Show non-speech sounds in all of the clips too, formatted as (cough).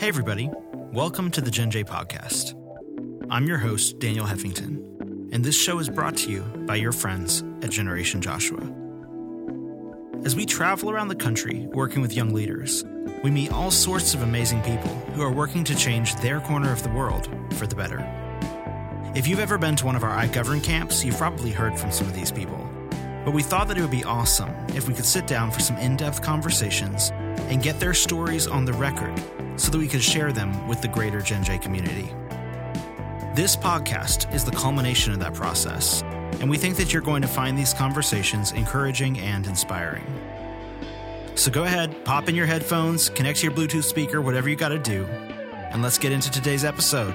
Hey, everybody. Welcome to the Gen J podcast. I'm your host, Daniel Heffington, and this show is brought to you by your friends at Generation Joshua. As we travel around the country working with young leaders, we meet all sorts of amazing people who are working to change their corner of the world for the better. If you've ever been to one of our iGovern camps, you've probably heard from some of these people. But we thought that it would be awesome if we could sit down for some in depth conversations and get their stories on the record so that we could share them with the greater Gen J community. This podcast is the culmination of that process, and we think that you're going to find these conversations encouraging and inspiring. So go ahead, pop in your headphones, connect to your Bluetooth speaker, whatever you got to do, and let's get into today's episode.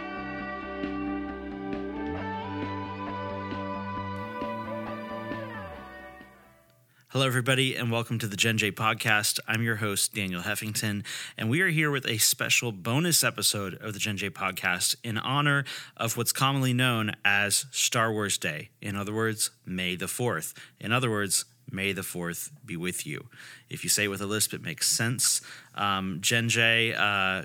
Hello, everybody, and welcome to the Gen J podcast. I'm your host, Daniel Heffington, and we are here with a special bonus episode of the Gen J podcast in honor of what's commonly known as Star Wars Day. In other words, May the 4th. In other words, May the 4th be with you. If you say it with a lisp, it makes sense. Um, Gen J, uh,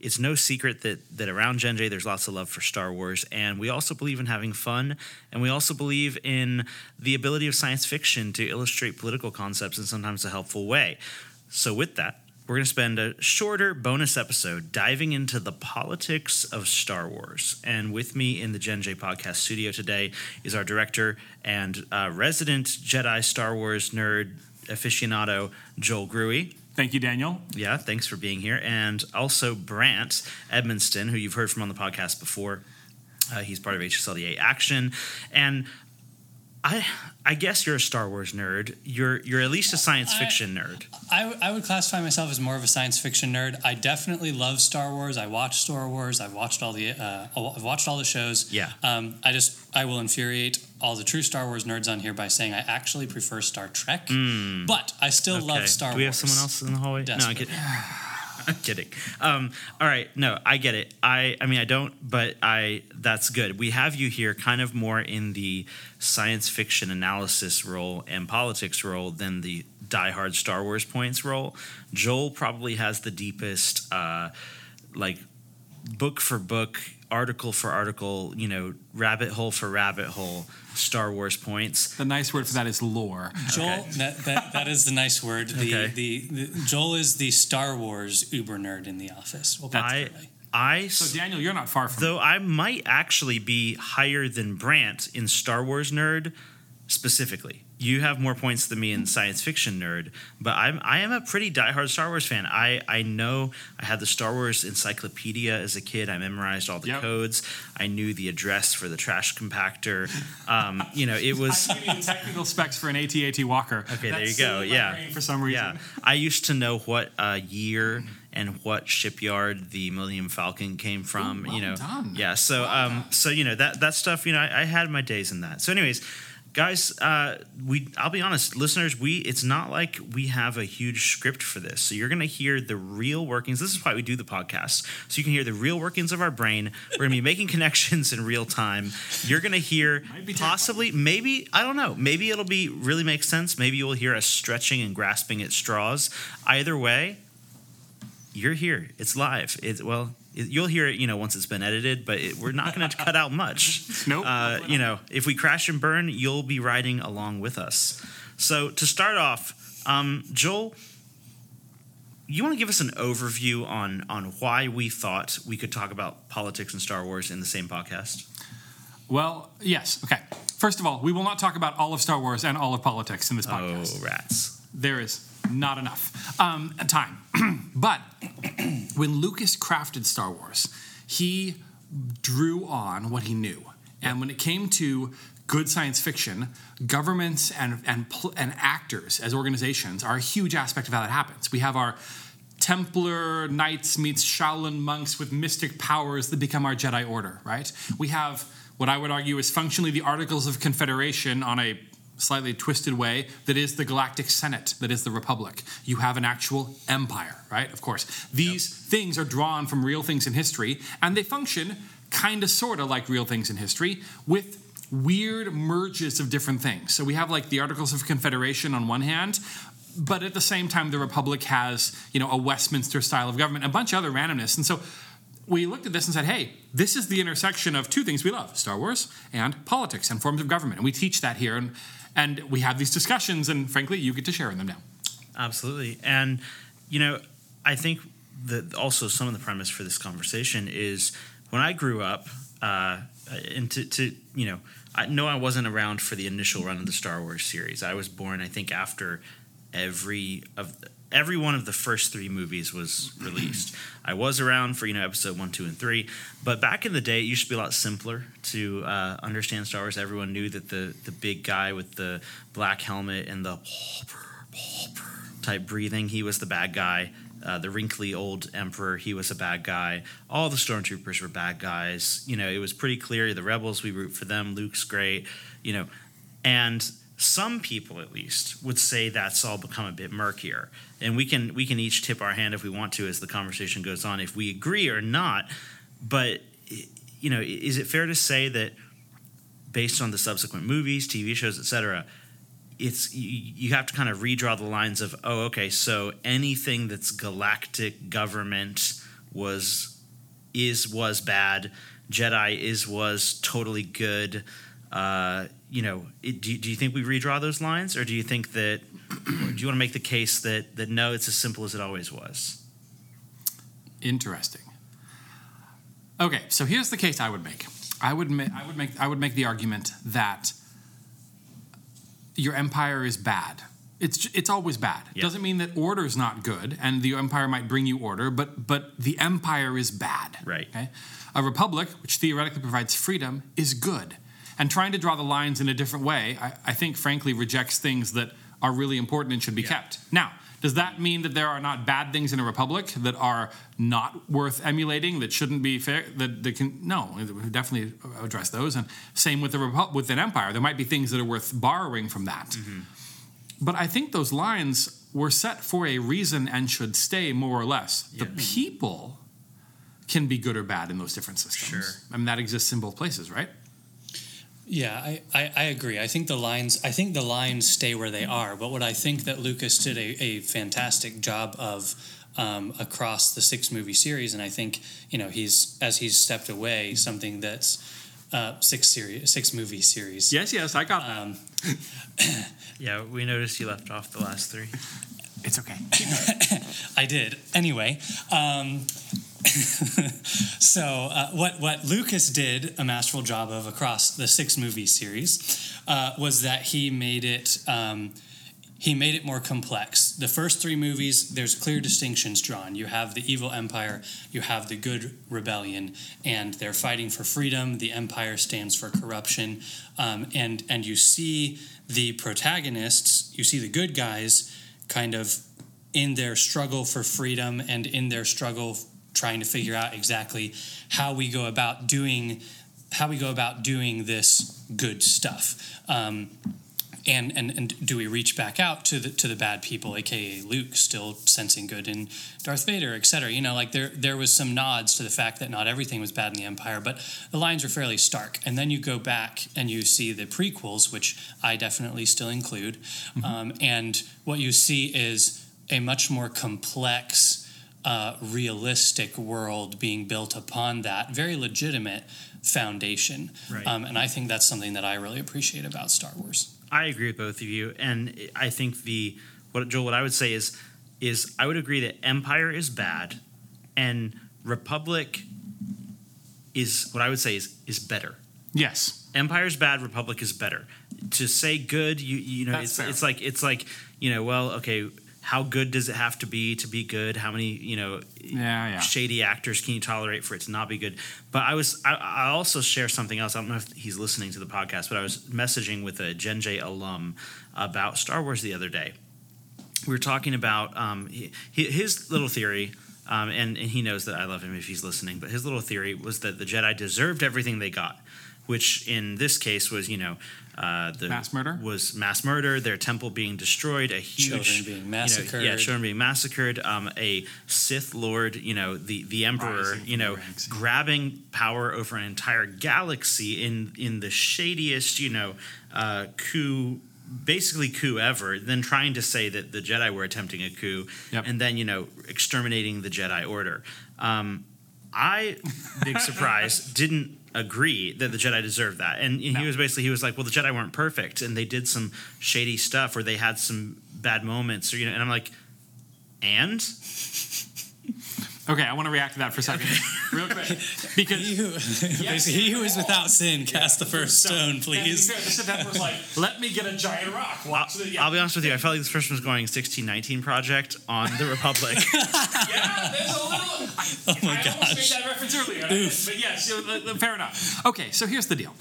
it's no secret that, that around Gen J, there's lots of love for Star Wars. And we also believe in having fun. And we also believe in the ability of science fiction to illustrate political concepts in sometimes a helpful way. So, with that, we're going to spend a shorter bonus episode diving into the politics of Star Wars. And with me in the Gen J podcast studio today is our director and uh, resident Jedi Star Wars nerd aficionado, Joel Grewe. Thank you, Daniel. Yeah, thanks for being here. And also Brandt Edmonston, who you've heard from on the podcast before. Uh, he's part of HSLDA Action. And I I guess you're a Star Wars nerd. You're you're at least a science fiction I, nerd. I, I would classify myself as more of a science fiction nerd. I definitely love Star Wars. I watch Star Wars. I've watched all the uh, I've watched all the shows. Yeah. Um, I just I will infuriate all the true Star Wars nerds on here by saying I actually prefer Star Trek, but I still. Okay. love Star Wars. Do we have Wars. someone else in the hallway? No, I'm Desperately. (sighs) (sighs) (sighs) (laughs) I'm kidding. Um, all right, no, I get it. I, I mean, I don't, but I. That's good. We have you here, kind of more in the science fiction analysis role and politics role than the diehard Star Wars points role. Joel probably has the deepest, uh, like, book for book, article for article, you know, rabbit hole for rabbit hole, Star Wars points. The nice word for that is lore. Joel, Okay. that, that, that is the nice word. The, Okay. the, the Joel is the Star Wars Uber nerd in the office. We'll put it I, that. I So, Daniel, you're not far from Though I might actually be higher than Brandt in Star Wars nerd specifically. You have more points than me in science fiction nerd, but I'm I am a pretty diehard Star Wars fan. I I know I had the Star Wars encyclopedia as a kid. I memorized all the Yep. codes. I knew the address for the trash compactor. Um, you know, it was (laughs) I give the technical specs for an AT-AT Walker. Okay, there you go. still in my Yeah. For some reason. Yeah, I used to know what uh, year and what shipyard the Millennium Falcon came from. Ooh, well you know, done. yeah. So, Well um, so you know that that stuff. You know, I, I had my days in that. So, anyways. Guys, uh, we I'll be honest, listeners, we it's not like we have a huge script for this. So you're gonna hear the real workings. This is why we do the podcast. So you can hear the real workings of our brain. We're gonna be making (laughs) connections in real time. You're gonna hear possibly maybe I don't know. Maybe it'll be really make sense. Maybe you'll hear us stretching and grasping at straws. Either way, you're here. It's live. It's well, you'll hear it. You know, once it's been edited, but it, we're not going to cut out much. (laughs) Nope. Uh, you know, if we crash and burn, you'll be riding along with us. So to start off, um, Joel. You want to give us an overview on on why we thought we could talk about politics and Star Wars in the same podcast? Well, yes. Okay. First of all, we will not talk about all of Star Wars and all of politics in this podcast. Oh, rats! There is not enough um, time. (clears throat) but when Lucas crafted Star Wars, he drew on what he knew. And when it came to good science fiction, governments and, and, and actors as organizations are a huge aspect of how that happens. We have our Templar knights meets Shaolin monks with mystic powers that become our Jedi Order, right? We have what I would argue is functionally the Articles of Confederation on a slightly twisted way that is the Galactic Senate, that is the Republic. You have an actual empire, right? Of course. These things are drawn from real things in history, and they function kind of sort of like real things in history with weird merges of different things. So we have like the Articles of Confederation on one hand, but at the same time, the Republic has, you know, a Westminster style of government, a bunch of other randomness. And so we looked at this and said, hey, this is the intersection of two things we love Star Wars and politics and forms of government. And we teach that here. And, and we have these discussions, and frankly, you get to share in them now. Absolutely. And, you know, I think that also some of the premise for this conversation is when I grew up, uh, and to, to, you know, I know I wasn't around for the initial run of the Star Wars series. I was born, I think, after every of every one of the first three movies was released. (clears throat) I was around for you know episode one, two, and three, but back in the day, it used to be a lot simpler to uh, understand Star Wars. Everyone knew that the the big guy with the black helmet and the type breathing, he was the bad guy. Uh, the wrinkly old emperor, he was a bad guy. All the stormtroopers were bad guys. You know, it was pretty clear. The rebels, we root for them. Luke's great. You know, and some people at least would say that's all become a bit murkier and we can we can each tip our hand if we want to as the conversation goes on if we agree or not. But you know is it fair to say that based on the subsequent movies tv shows etc it's you, you have to kind of redraw the lines of oh okay so anything that's galactic government was is was bad jedi is was totally good uh, you know, it, do, do you think we redraw those lines, or do you think that, do you want to make the case that that no, it's as simple as it always was? Interesting. Okay, so here's the case I would make. I would ma- I would make I would make the argument that your empire is bad. It's it's always bad. Yeah. Doesn't mean that order is not good, and the empire might bring you order, but but the empire is bad. Right. Okay. A republic, which theoretically provides freedom, is good and trying to draw the lines in a different way, I, I think, frankly, rejects things that are really important and should be Yeah. kept. Now, does that mean that there are not bad things in a republic that are not worth emulating that shouldn't be fair? That, that can no, definitely address those. And same with the Repu- with an empire, there might be things that are worth borrowing from that. Mm-hmm. But I think those lines were set for a reason and should stay more or less. The people can be good or bad in those different systems. Sure. I mean that exists in both places, right? Yeah, I, I, I agree. I think the lines I think the lines stay where they are. But what I think that Lucas did a, a fantastic job of um, across the six movie series, and I think you know he's as he's stepped away, something that's uh, six series six movie series. Yes, yes, I got. Um, (laughs) Yeah, we noticed you left off the last three. It's okay. (laughs) I did. Anyway, um, (laughs) so uh, what what Lucas did a masterful job of across the six movie series uh, was that he made it. Um, he made it more complex. The first three movies, there's clear distinctions drawn. You have the evil empire, you have the good rebellion, and they're fighting for freedom. The empire stands for corruption, um, and and you see the protagonists, you see the good guys, kind of in their struggle for freedom and in their struggle trying to figure out exactly how we go about doing how we go about doing this good stuff. Um, and, and and do we reach back out to the to the bad people, aka Luke, still sensing good in Darth Vader, et cetera? You know, like there there was some nods to the fact that not everything was bad in the Empire, but the lines are fairly stark. And then you go back and you see the prequels, which I definitely still include, um, and what you see is a much more complex, uh, realistic world being built upon that very legitimate foundation. Right. Um, and I think that's something that I really appreciate about Star Wars. I agree with both of you, and I think the what Joel, what I would say is is I would agree that Empire is bad, and Republic is what I would say is is better. Yes. Empire is bad, Republic is better. To say good, you you know, That's it's fair. it's like it's like you know, well, okay, how good does it have to be to be good? How many you know Yeah, yeah. shady actors can you tolerate for it to not be good? But I was I, I also share something else. I don't know if he's listening to the podcast, but I was messaging with a Gen J alum about Star Wars the other day. We were talking about um, he, his little theory. Um, and, and he knows that I love him if he's listening. But his little theory was that the Jedi deserved everything they got, which in this case was, you know, uh, the Mass murder? was mass murder, their temple being destroyed, a huge Children being you know, massacred. yeah, children being massacred, um, a Sith Lord, you know, the the Emperor, Rising you know, ranks. grabbing power over an entire galaxy in in the shadiest, you know, uh, coup basically coup ever, then trying to say that the Jedi were attempting a coup, Yep. and then you know exterminating the Jedi Order. Um, I, big surprise, (laughs) didn't agree that the Jedi deserved that, and he No. was basically he was like, well, the Jedi weren't perfect, and they did some shady stuff, or they had some bad moments, or you know, and I'm like, and Okay, I want to react to that for a second, real quick, (laughs) because He who, basically, he who is without sin cast the first stone, please. was like, (laughs) let me get a giant rock. I'll, the, yeah, I'll be honest with you, I felt like this person was going 1619 project on the Republic. (laughs) yeah, there's a little. I, Oh my I almost gosh. made that reference earlier, and but yes, you uh, fair enough. Okay, so here's the deal.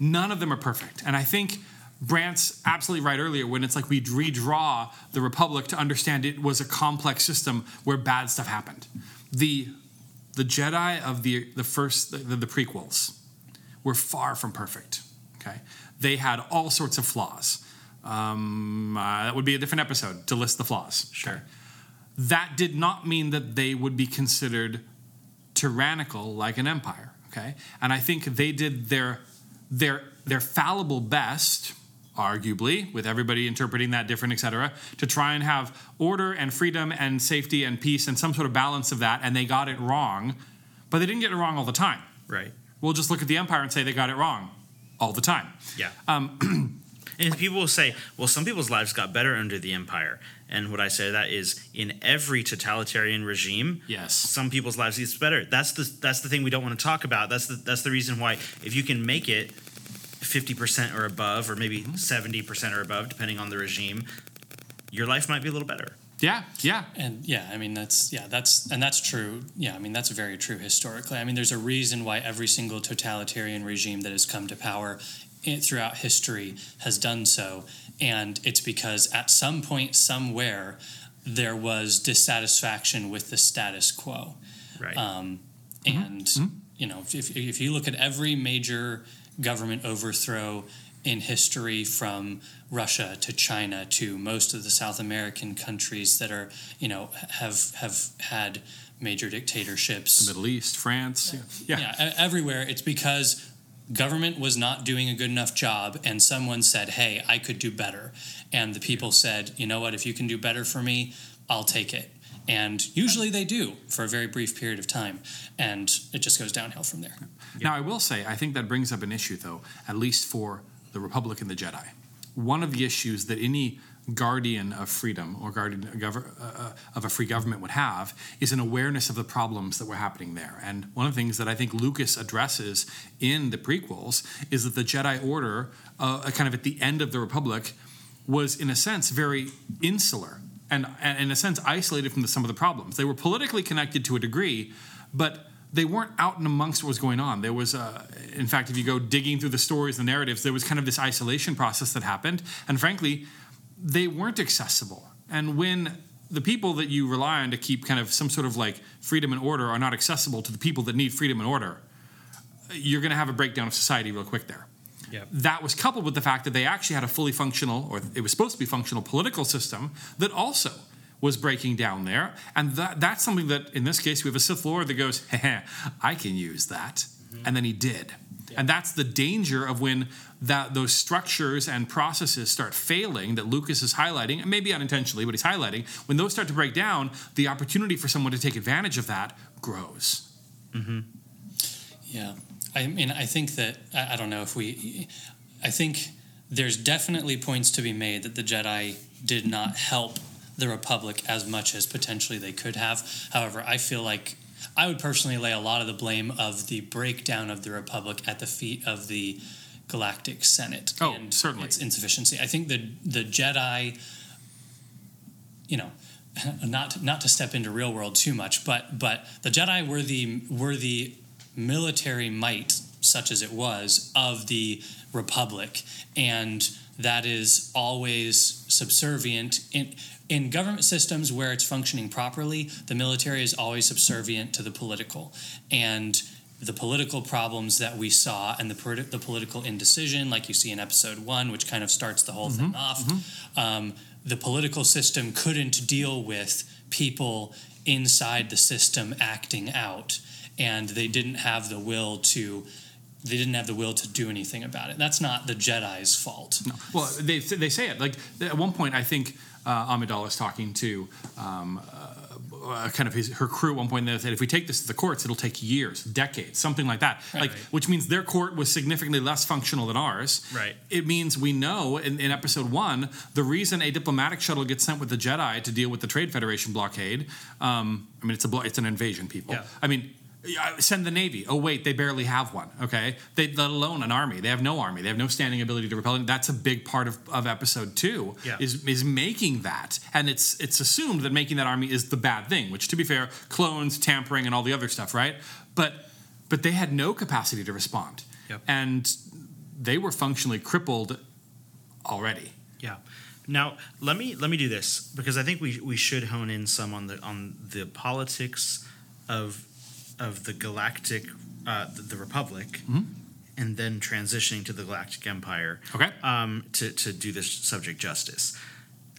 None of them are perfect, and I think Brandt's absolutely right earlier when it's like we redraw the Republic to understand it was a complex system where bad stuff happened. The the Jedi of the the first the, the prequels were far from perfect. Okay, they had all sorts of flaws. Um, uh, that would be a different episode to list the flaws. Sure. That did not mean that they would be considered tyrannical like an empire. Okay, and I think they did their their their fallible best arguably with everybody interpreting that different etc to try and have order and freedom and safety and peace and some sort of balance of that and they got it wrong but they didn't get it wrong all the time right. we'll just look at the empire and say they got it wrong all the time Yeah. Um, (clears throat) and people will say, well, some people's lives got better under the empire. And what I say to that is, in every totalitarian regime, Yes. some people's lives gets better. That's the that's the thing we don't want to talk about. That's the that's the reason why if you can make it fifty percent or above, or maybe mm-hmm. 70 percent or above, depending on the regime, your life might be a little better. yeah yeah And yeah, I mean that's yeah, that's and that's true. Yeah, I mean that's very true historically. I mean there's a reason why every single totalitarian regime that has come to power throughout history has done so, and it's because at some point somewhere there was dissatisfaction with the status quo. Right. Um, mm-hmm. and mm-hmm. you know, if, if you look at every major government overthrow in history, from Russia to China to most of the South American countries that are, you know, have have had major dictatorships. The Middle east france yeah, Yeah, e- everywhere. It's because government was not doing a good enough job, and someone said, "Hey, I could do better," and the people said, "You know what? If you can do better for me, I'll take it." And usually they do for a very brief period of time, and it just goes downhill from there. Now, I will say, I think that brings up an issue, though, at least for the Republic and the Jedi. One of the issues that any guardian of freedom or guardian uh, uh, of a free government would have is an awareness of the problems that were happening there. And one of the things that I think Lucas addresses in the prequels is that the Jedi Order, uh, kind of at the end of the Republic, was in a sense very insular and, and in a sense isolated from the, some of the problems. They were politically connected to a degree, but they weren't out and amongst what was going on. There was, uh, in fact, if you go digging through the stories, the narratives, there was kind of this isolation process that happened, and frankly, they weren't accessible. And when the people that you rely on to keep kind of some sort of like freedom and order are not accessible to the people that need freedom and order, you're going to have a breakdown of society real quick there. Yep. That was coupled with the fact that they actually had a fully functional, or it was supposed to be functional, political system that also was breaking down there. And that, that's something that, in this case, we have a Sith Lord that goes, I can use that. Mm-hmm. And then he did. And that's the danger of when that those structures and processes start failing that Lucas is highlighting, and maybe unintentionally, but he's highlighting. When those start to break down, the opportunity for someone to take advantage of that grows. Mm-hmm. Yeah, I mean, I think that I, I don't know if we. I think there's definitely points to be made that the Jedi did not help the Republic as much as potentially they could have. However, I feel like I would personally lay a lot of the blame of the breakdown of the Republic at the feet of the Galactic Senate Oh, and certainly. its insufficiency. I think the the Jedi, you know, (laughs) not not to step into real world too much, but but the Jedi were the were the military might, such as it was, of the Republic, and that is always subservient in in government systems where it's functioning properly. The military is always subservient to the political, and the political problems that we saw and the the political indecision, like you see in episode one, which kind of starts the whole thing off. Um, the political system couldn't deal with people inside the system acting out, and they didn't have the will to they didn't have the will to do anything about it. That's not the Jedi's fault. No. Well, they, they say it. Like at one point, I think uh, Amidala is talking to um, uh, kind of his, her crew at one point. They said, if we take this to the courts, it'll take years, decades, something like that. Like, Right. which means their court was significantly less functional than ours. Right. It means we know in, in episode one the reason a diplomatic shuttle gets sent with the Jedi to deal with the Trade Federation blockade. Um, I mean, it's a blo- it's an invasion, people. Yeah. I mean. Send the Navy. Oh wait, they barely have one. Okay, they let alone an army. They have no army. They have no standing ability to repel. And that's a big part of, of episode two. Yeah. Is is making that, and it's it's assumed that making that army is the bad thing. Which, to be fair, clones, tampering, and all the other stuff, right? But but they had no capacity to respond, Yep. and they were functionally crippled already. Yeah. Now let me let me do this because I think we we should hone in some on the on the politics of of the galactic uh, the, the Republic, and then transitioning to the Galactic Empire. Okay. Um, to to do this subject justice,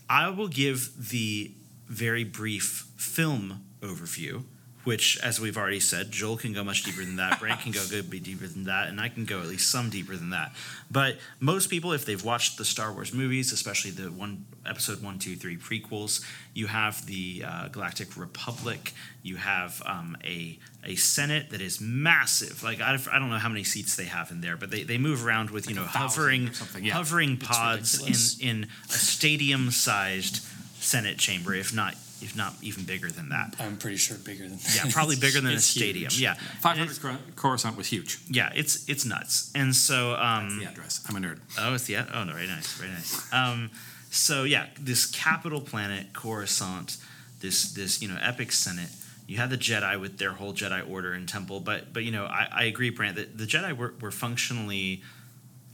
I will give the very brief film overview. Which, as we've already said, Joel can go much deeper than that. Brandt can go a good bit deeper than that, and I can go at least some deeper than that. But most people, if they've watched the Star Wars movies, especially the one episode one, two, three prequels, you have the uh, Galactic Republic. You have um, a a Senate that is massive. Like I, I don't know how many seats they have in there, but they, they move around with you know hovering yeah. hovering pods ridiculous. in in a stadium sized Senate chamber, if not if not even bigger than that. I'm pretty sure bigger than that. Yeah, probably (laughs) bigger than a stadium. huge. Yeah, Five And it's- hundred Coruscant was huge. Yeah, it's it's nuts. And so um, The address. I'm a nerd. Oh, it's the oh no, very nice, very nice. Um, so yeah, this capital planet Coruscant, this this you know epic Senate. You had the Jedi with their whole Jedi Order and Temple, but but you know I, I agree, Brandt, that the Jedi were, were functionally,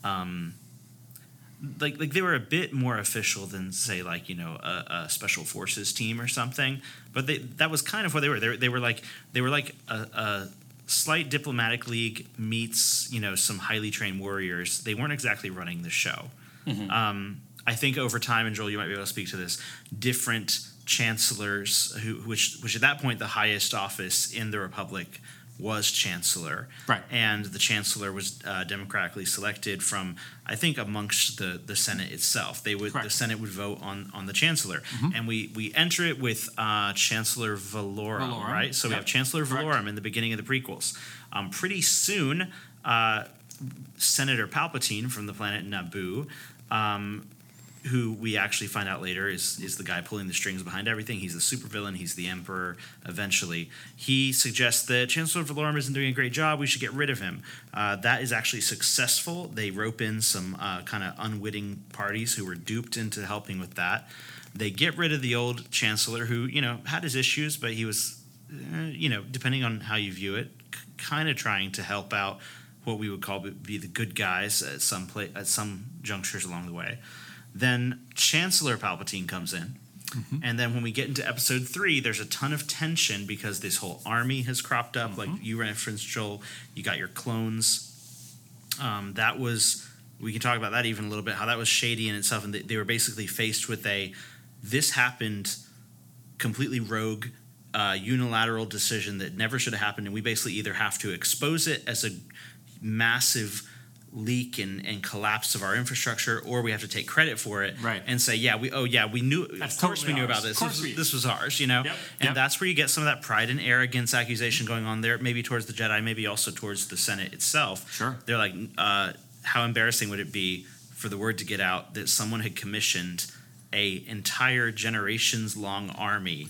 um, like like they were a bit more official than say like you know a, a special forces team or something. But they that was kind of what they were. They were, they were like they were like a, a slight diplomatic league meets you know some highly trained warriors. They weren't exactly running the show. Um, I think over time, and Joel, you might be able to speak to this. Different chancellors, who which which at that point the highest office in the republic was chancellor, Right. And the chancellor was uh, democratically selected from, I think, amongst the the Senate itself. They would Correct. the Senate would vote on on the chancellor, and we we enter it with uh, Chancellor Valorum, Valorum, right? So we have Chancellor Correct. Valorum in the beginning of the prequels. Um, pretty soon, uh, Senator Palpatine from the planet Naboo, um, who we actually find out later is is the guy pulling the strings behind everything. He's the supervillain. He's the emperor. Eventually, he suggests that Chancellor Valorum isn't doing a great job. We should get rid of him. Uh, that is actually successful. They rope in some uh, kind of unwitting parties who were duped into helping with that. They get rid of the old chancellor, who you know had his issues, but he was, uh, you know, depending on how you view it, k- kind of trying to help out what we would call be- the good guys at some pla- at some junctures along the way. Then Chancellor Palpatine comes in. And then when we get into episode three, there's a ton of tension because this whole army has cropped up. Like you referenced, Joel, you got your clones. Um, that was, we can talk about that even a little bit, how that was shady in itself. And they, they were basically faced with a, this happened completely rogue, uh, unilateral decision that never should have happened. And we basically either have to expose it as a massive leak and, and collapse of our infrastructure, or we have to take credit for it Right. and say, yeah, we oh yeah, we knew That's of course totally we knew ours. about this. Of course This, we- was- this was ours, you know? Yep. And Yep. that's where you get some of that pride and arrogance accusation going on there, maybe towards the Jedi, maybe also towards the Senate itself. Sure. They're like, uh, how embarrassing would it be for the word to get out that someone had commissioned a entire generations long army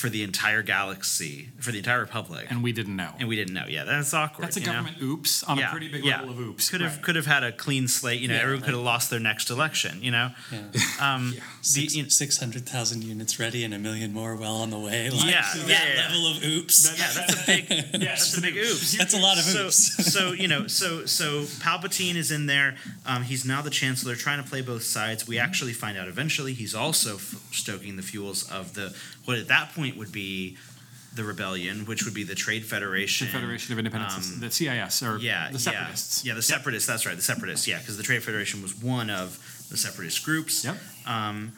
for the entire galaxy, for the entire republic, And we didn't know. and we didn't know. Yeah, that's awkward. That's a you know? government oops on a pretty big level of oops. Could have Right. could have had a clean slate. You know, Yeah, everyone could have lost their next election. You know, (laughs) Yeah. (laughs) um, the, Six, you know, 600,000 units ready and a million more well on the way. Like, Yeah, that yeah, yeah. level of oops. yeah, that's a big (laughs) yeah, that's a big oops. That's a lot of so, oops. so you know, so so Palpatine is in there. Um, he's now the Chancellor, trying to play both sides. We actually find out eventually he's also f- stoking the fuels of the what at that point would be the rebellion, which would be the Trade Federation, the Federation of Independence, um, the CIS, or yeah, the Separatists. Yeah, yeah, the Separatists. That's right, the Separatists. Yeah, because the Trade Federation was one of the Separatist groups. Yep. Um,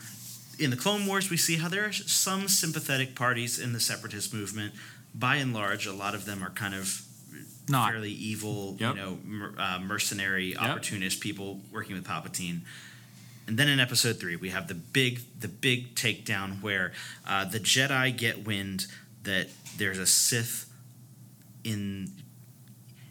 in the Clone Wars, we see how there are some sympathetic parties in the Separatist movement. By and large, a lot of them are kind of Not. fairly evil, Yep. you know, mer- uh, mercenary, Yep. opportunist people working with Palpatine. And then in episode three, we have the big, the big takedown where uh, the Jedi get wind that there's a Sith in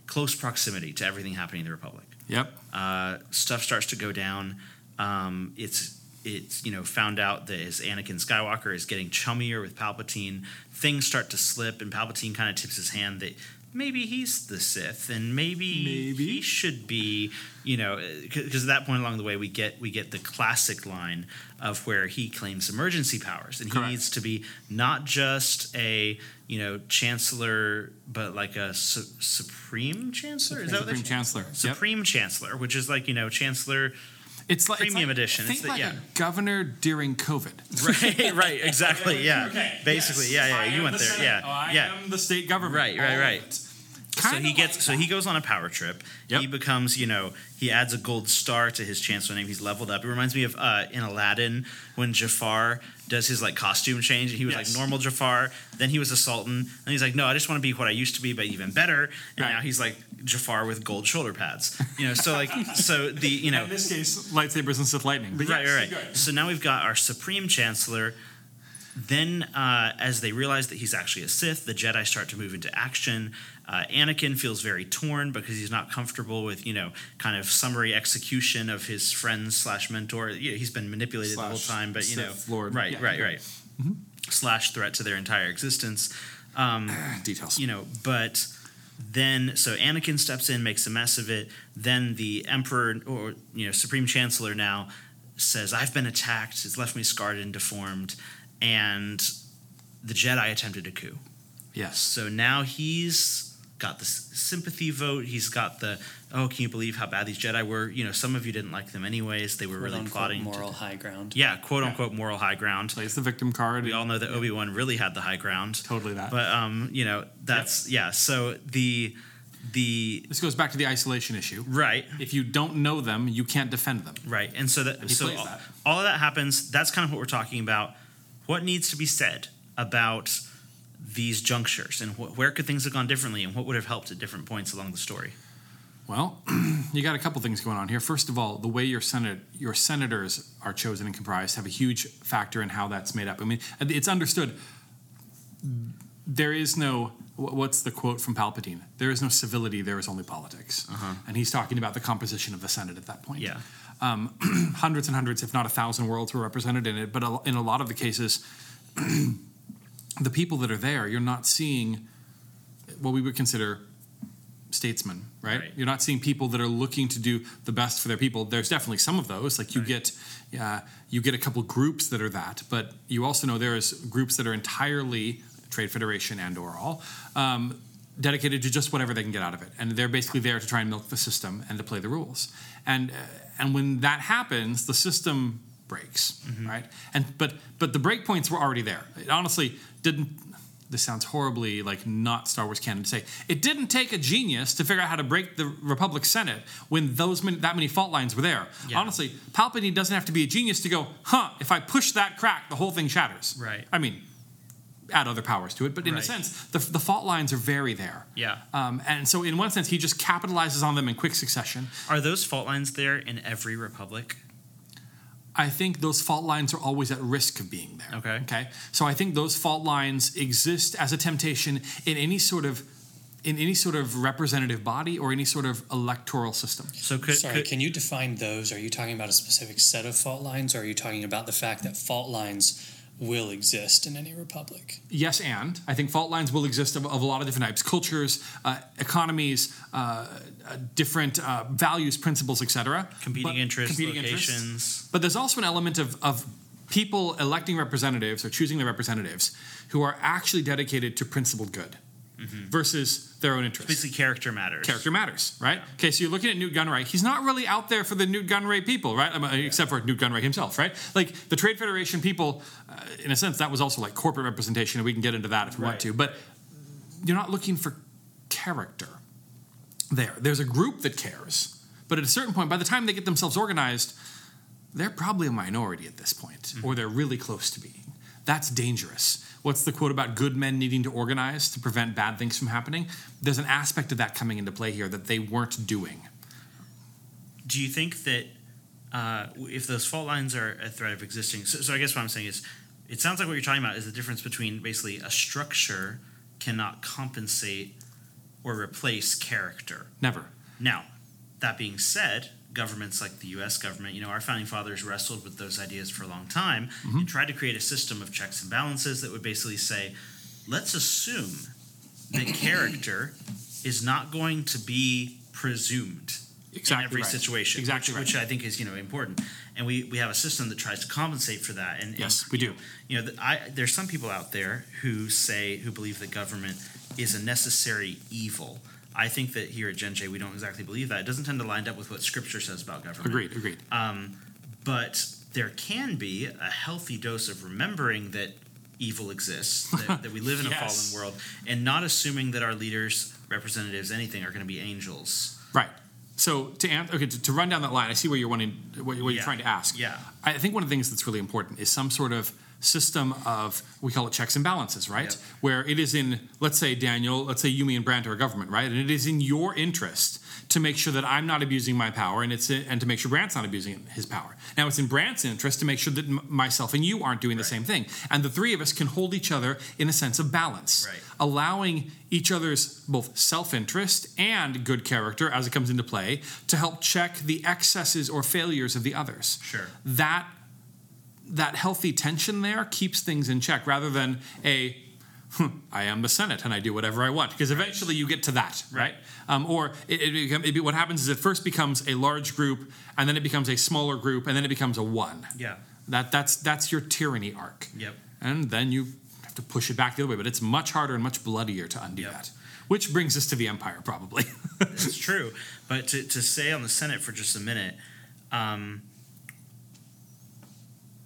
close proximity to everything happening in the Republic. Yep. Uh, stuff starts to go down. Um, it's it's you know found out that as Anakin Skywalker is getting chummier with Palpatine, things start to slip, and Palpatine kind of tips his hand that maybe he's the Sith, and maybe, Maybe. he should be, you know, because at that point along the way we get we get the classic line of where he claims emergency powers, and he needs to be not just a you know chancellor, but like a su- supreme chancellor. Is that what Supreme Chancellor. Yep. Supreme Chancellor, which is like you know Chancellor. It's like Premium it's like, edition. Think It's the- like yeah. a governor during COVID. (laughs) Right, right, exactly. Yeah, Okay, basically, yes. yeah, yeah. You went the there, Senate. yeah, Oh, I yeah. am the state government. Right, right, All of right. It. So he gets, like so he goes on a power trip. Yep. He becomes, you know, he adds a gold star to his chancellor name. He's leveled up. It reminds me of uh, in Aladdin when Jafar does his like costume change. and He was Yes. like normal Jafar, then he was a sultan, and he's like, no, I just want to be what I used to be, but even better. And Right. now he's like Jafar with gold shoulder pads. You know, so like, (laughs) so the you know In this case, lightsabers and Sith lightning. But right, yes, right, right. So now we've got our Supreme Chancellor. Then, uh, as they realize that he's actually a Sith, the Jedi start to move into action. Uh, Anakin feels very torn because he's not comfortable with, you know, kind of summary execution of his friend slash mentor. You know, he's been manipulated the whole time, but you know, Sith Lord. right, Yeah, right, right. Slash threat to their entire existence. Um, (clears throat) Details. you know, but then so Anakin steps in, makes a mess of it. Then the Emperor or you know Supreme Chancellor now says, "I've been attacked. It's left me scarred and deformed." And the Jedi attempted a coup. yes. So now he's got the sympathy vote. He's got the oh, can you believe how bad these Jedi were? You know, some of you didn't like them anyways. They were Quote, really unquote, plotting. to- moral high ground. yeah, quote unquote moral high ground. Plays the victim card. We all know that Obi Wan really had the high ground. totally that. But um, you know, that's yeah. So the the this goes back to the isolation issue. right, If you don't know them, you can't defend them. right, and so that he so all, that. all of that happens. That's kind of what we're talking about. What needs to be said about these junctures, and wh- where could things have gone differently, and what would have helped at different points along the story? Well, (clears throat) you got a couple things going on here. First of all, the way your senate your senators are chosen and comprised have a huge factor in how that's made up. I mean, it's understood. There is no what's the quote from Palpatine? There is no civility. There is only politics. And he's talking about the composition of the Senate at that point. Yeah, um, (clears throat) hundreds and hundreds, if not a thousand worlds were represented in it. But in a lot of the cases, (clears throat) the people that are there, you're not seeing what we would consider statesmen, right? Right. You're not seeing people that are looking to do the best for their people. There's definitely some of those. Like you get, uh, you get a couple groups that are that, but you also know there is groups that are entirely trade federation and or all. Um, dedicated to just whatever they can get out of it and they're basically there to try and milk the system and to play the rules and uh, and when that happens the system breaks right and but but the break points were already there it honestly didn't this sounds horribly like not Star Wars canon to say. It didn't take a genius to figure out how to break the Republic Senate when those many, that many fault lines were there. Yeah. Honestly, Palpatine doesn't have to be a genius to go, huh? If I push that crack, the whole thing shatters. Right. I mean, add other powers to it, but in a sense, the, the fault lines are very there. yeah. Um, and so, in one sense, he just capitalizes on them in quick succession. Are those fault lines there in every republic? I think those fault lines are always at risk of being there. Okay. Okay. So I think those fault lines exist as a temptation in any sort of in any sort of representative body or any sort of electoral system. So could, Sorry, could can you define those? Are you talking about a specific set of fault lines, or are you talking about the fact that fault lines will exist in any republic? Yes, and I think fault lines will exist of, of a lot of different types: cultures, uh, economies, uh, uh, different uh, values, principles, etc. competing interests, competing interests. But there's also an element of, of people electing representatives or choosing their representatives who are actually dedicated to principled good versus their own interests. Basically, character matters. Character matters, right? Okay, so you're looking at Nute Gunray. He's not really out there for the Nute Gunray people, right? I mean, except for Nute Gunray himself, right? Like the Trade Federation people, uh, in a sense, that was also like corporate representation, and we can get into that if we want to. But you're not looking for character there. There's a group that cares, but at a certain point, by the time they get themselves organized, they're probably a minority at this point, or they're really close to being. that's dangerous. What's the quote about good men needing to organize to prevent bad things from happening? There's an aspect of that coming into play here that they weren't doing. Do you think that uh, if those fault lines are a threat of existing? So, so I guess what I'm saying is, it sounds like what you're talking about is the difference between basically a structure cannot compensate or replace character. Never. Now, that being said, governments like the US government, you know, our founding fathers wrestled with those ideas for a long time mm-hmm. and tried to create a system of checks and balances that would basically say, let's assume that (coughs) character is not going to be presumed Exactly in every right. situation. Exactly which, right. which I think is, you know, important. And we, we have a system that tries to compensate for that. And and, Yes, we do. you know, I, there's some people out there who say who believe that government is a necessary evil. I think that here at Gen J we don't exactly believe that. It doesn't tend to line up with what Scripture says about government. Agreed. Agreed. Um, but there can be a healthy dose of remembering that evil exists, that, that we live in a (laughs) fallen world, and not assuming that our leaders, representatives, anything are going to be angels. Right. So to okay, to, to run down that line, I see where you're wanting, what, what you're trying to ask. Yeah. I think one of the things that's really important is some sort of system of we call it checks and balances, right? Yep. Where it is in, let's say Daniel, let's say you, me, and Brandt are government, right? And it is in your interest to make sure that I'm not abusing my power, and it's and to make sure Brandt's not abusing his power. Now it's in Brandt's interest to make sure that m- myself and you aren't doing the same thing, and the three of us can hold each other in a sense of balance, Right. allowing each other's both self-interest and good character as it comes into play to help check the excesses or failures of the others Sure. that that healthy tension there keeps things in check rather than a "Hmm, I am the Senate and I do whatever I want because eventually you get to that right, Um, or it, it, it be, what happens is it first becomes a large group and then it becomes a smaller group and then it becomes a one Yeah. that that's that's your tyranny arc Yep. and then you have to push it back the other way but it's much harder and much bloodier to undo Yep. that which brings us to the empire probably It's true. But to, to stay on the Senate for just a minute, um,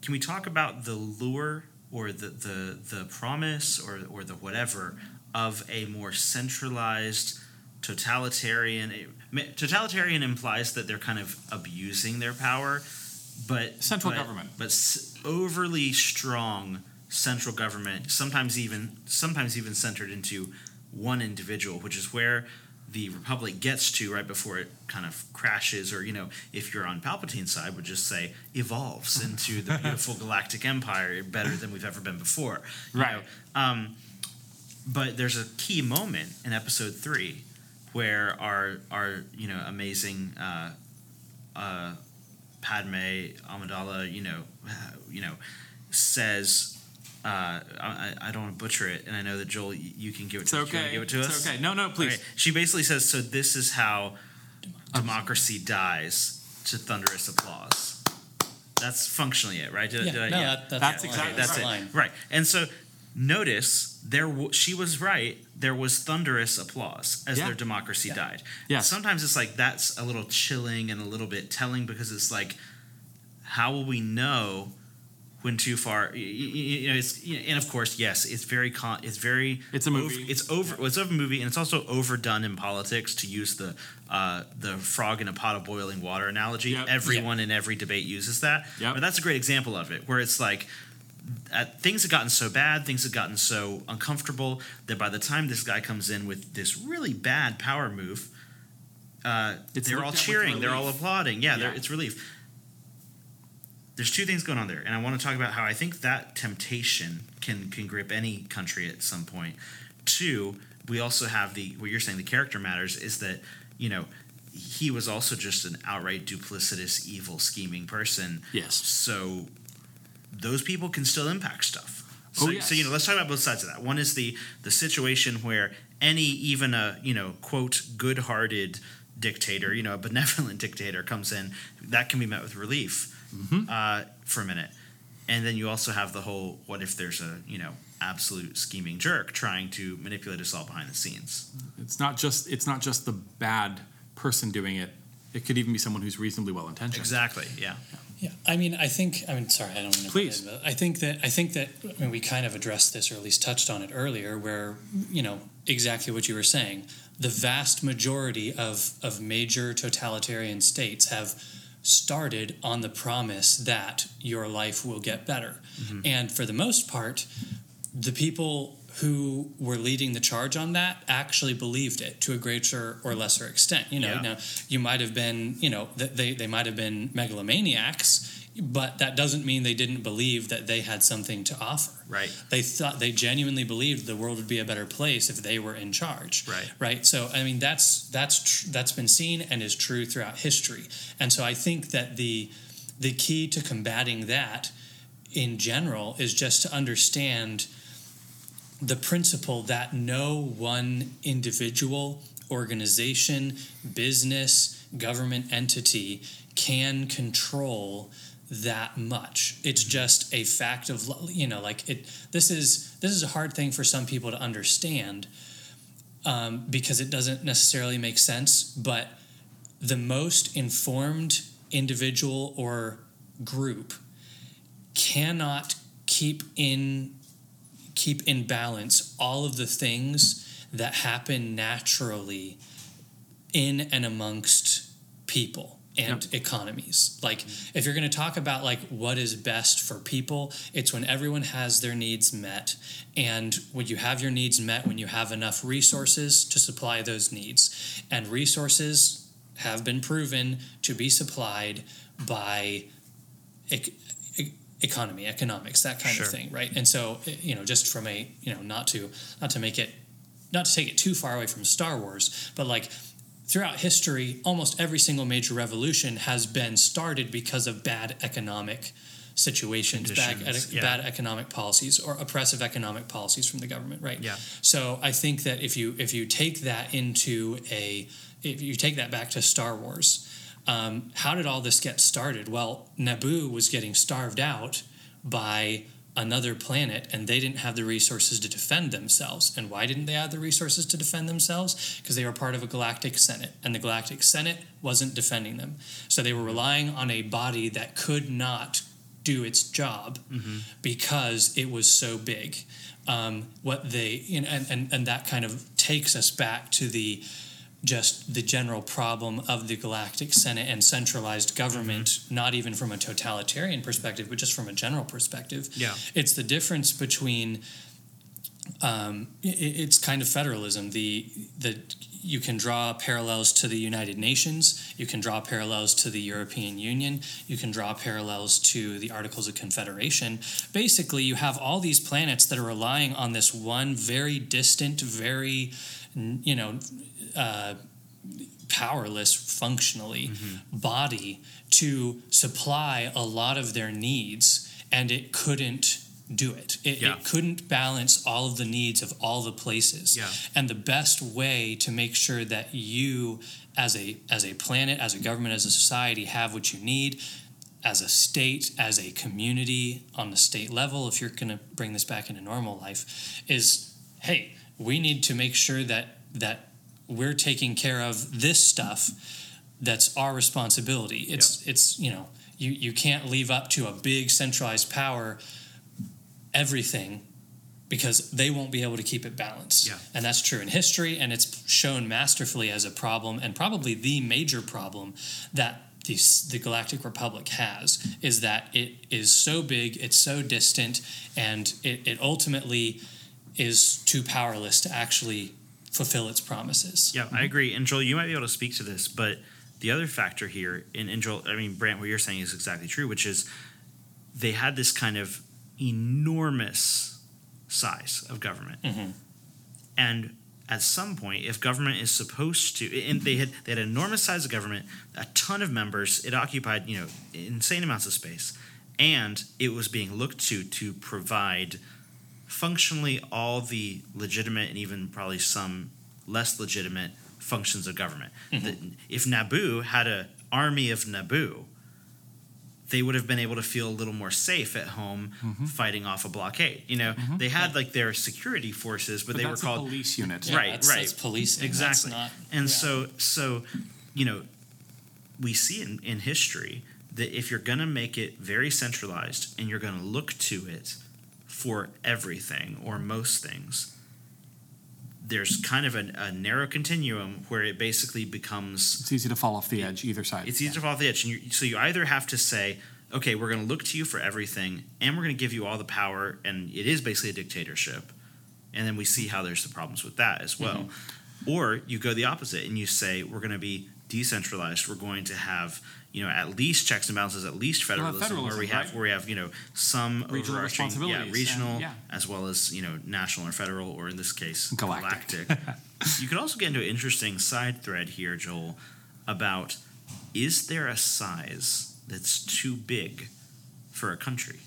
can we talk about the lure or the, the, the promise or, or the whatever of a more centralized totalitarian? Eh, totalitarian implies that they're kind of abusing their power, but Central but- government. but overly strong central government, sometimes even sometimes even centered into one individual, which is where the republic gets to right before it kind of crashes, or you know, if you're on Palpatine's side, would just say evolves into the (laughs) beautiful galactic empire, better than we've ever been before. you Right. know. Um, but there's a key moment in Episode Three where our our you know amazing uh, uh, Padme Amidala, you know, (sighs) you know, says. Uh, I, I don't want to butcher it, and I know that Joel, you you can give it. it's to, do you wanna okay Give it to it's us. okay no no please Okay. She basically says, "So this is how democracy dies." To thunderous applause. That's functionally it, right? Did, Yeah, did I, no, yeah. that- that's That's the line. exactly that's the it. Right. And so notice there w- she was right. There was thunderous applause as Yeah. their democracy died. Yeah. Sometimes it's like that's a little chilling and a little bit telling because it's like, how will we know when too far? You, you know, it's you know, and of course, yes, it's very con- it's very It's a movie. Over, it's over. It's over movie, and it's also overdone in politics to use the uh, the frog in a pot of boiling water analogy. Yep. Everyone in every debate uses that. Yep. But that's a great example of it, where it's like uh, things have gotten so bad, things have gotten so uncomfortable that by the time this guy comes in with this really bad power move, uh, It's they're all cheering, they're all applauding. Yeah, they're Yeah. it's relief. There's two things going on there, and I want to talk about how I think that temptation can can grip any country at some point. Two, we also have the what you're saying the character matters is that you know he was also just an outright duplicitous, evil, scheming person. Yes. So those people can still impact stuff. Oh, So, yes. so you know, let's talk about both sides of that. One is the the situation where any even a you know quote good-hearted dictator, you know, a benevolent (laughs) dictator comes in, that can be met with relief Mm-hmm. uh, for a minute, and then you also have the whole what if there's a you know absolute scheming jerk trying to manipulate us all behind the scenes. It's not just it's not just the bad person doing it. It could even be someone who's reasonably well intentioned. Exactly. Yeah. Yeah, I mean, I think. I mean, sorry, I don't mean to. Please. butt I think that I think that I mean, we kind of addressed this, or at least touched on it earlier, where you know exactly what you were saying. The vast majority of of major totalitarian states have started on the promise that your life will get better. Mm-hmm. And for the most part, the people who were leading the charge on that actually believed it to a greater or lesser extent. You know, Yeah. now you might have been, you know, they they might have been megalomaniacs, but that doesn't mean they didn't believe that they had something to offer. Right. They thought they genuinely believed the world would be a better place if they were in charge. Right. Right. So I mean that's that's tr- that's been seen and is true throughout history. And so I think that the the key to combating that in general is just to understand the principle that no one individual, organization, business, government entity can control that much. It's just a fact of you know like it. This is this is a hard thing for some people to understand um, because it doesn't necessarily make sense. But the most informed individual or group cannot keep in keep in balance all of the things that happen naturally in and amongst people and economies. Like if you're going to talk about like what is best for people, it's when everyone has their needs met and when you have your needs met when you have enough resources to supply those needs. And resources have been proven to be supplied by ec- economy, economics, that kind Sure. of thing, right? And so, eh, you know, just from a, you know, not to not to make it not to take it too far away from Star Wars, but like throughout history, almost every single major revolution has been started because of bad economic situations, bad, yeah. bad economic policies or oppressive economic policies from the government, right? Yeah. So I think that if you if you take that into a if you take that back to Star Wars, um, how did all this get started? Well, Naboo was getting starved out by another planet, and they didn't have the resources to defend themselves. And why didn't they have the resources to defend themselves? Because they were part of a galactic senate, and the galactic senate wasn't defending them. So they were relying on a body that could not do its job because it was so big. Um, what they you know, and, and and that kind of takes us back to the just the general problem of the galactic senate and centralized government not even from a totalitarian perspective but just from a general perspective. Yeah. it's the difference between um, it's kind of federalism. The the you can draw parallels to the United Nations. You can draw parallels to the European Union. You can draw parallels to the Articles of Confederation. Basically you have all these planets that are relying on this one very distant very you know uh, powerless functionally body to supply a lot of their needs and it couldn't do it. It, Yeah. it couldn't balance all of the needs of all the places Yeah. and the best way to make sure that you as a as a planet as a government as a society have what you need as a state as a community on the state level if you're going to bring this back into normal life is hey we need to make sure that that we're taking care of this stuff that's our responsibility it's it's you know you you can't leave up to a big centralized power everything because they won't be able to keep it balanced. Yeah. And that's true in history, and it's shown masterfully as a problem, and probably the major problem that the, the Galactic Republic has is that it is so big, it's so distant, and it, it ultimately is too powerless to actually fulfill its promises. Yeah, I agree. And Joel, you might be able to speak to this, but the other factor here, and, and Joel, I mean, Brandt, what you're saying is exactly true, which is they had this kind of enormous size of government. Mhm. And at some point, if government is supposed to, and they had they had an enormous size of government, a ton of members, it occupied you know insane amounts of space, and it was being looked to to provide functionally all the legitimate and even probably some less legitimate functions of government. Mm-hmm. The- if Naboo had an army of Naboo, they would have been able to feel a little more safe at home mm-hmm. fighting off a blockade. You know, mm-hmm. they had like their security forces, but, But they were that's a called police units. Yeah, right, that's- right. that's policing. That's Exactly. not- and yeah. so, so, you know, we see in, in history that if you're going to make it very centralized and you're going to look to it for everything or most things, there's kind of a, a narrow continuum where it basically becomes It's easy to fall off the edge either side. it's easy to fall off the edge. And you, so you either have to say, okay, we're going to look to you for everything, and we're going to give you all the power, and it is basically a dictatorship. And then we see how there's the problems with that as well. Mm-hmm. Or you go the opposite and you say, we're going to be decentralized. We're going to have, you know, at least checks and balances, at least We'll have federalism, where we have right? where we have, you know, some Regional overarching, yeah, regional, and- yeah. as well as you know, national or federal, or in this case, Galactic. galactic. (laughs) you could also get into an interesting side thread here, Joel, about is there a size that's too big for a country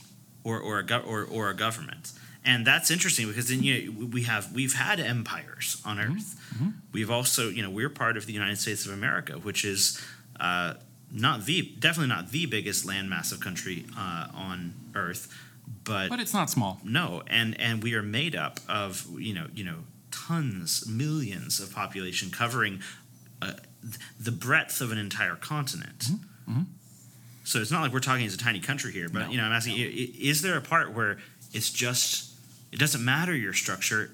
or or a gov- or, or a government? And that's interesting because then you know, we have we've had empires on Earth. We've also you know we're part of the United States of America, which is uh, not the definitely not the biggest landmass of country uh, on Earth, but but it's not small. no, and and we are made up of you know you know tons, millions of population covering uh, the breadth of an entire continent. So it's not like we're talking as a tiny country here, but No, you know I'm asking: i- is there a part where it's just it doesn't matter your structure,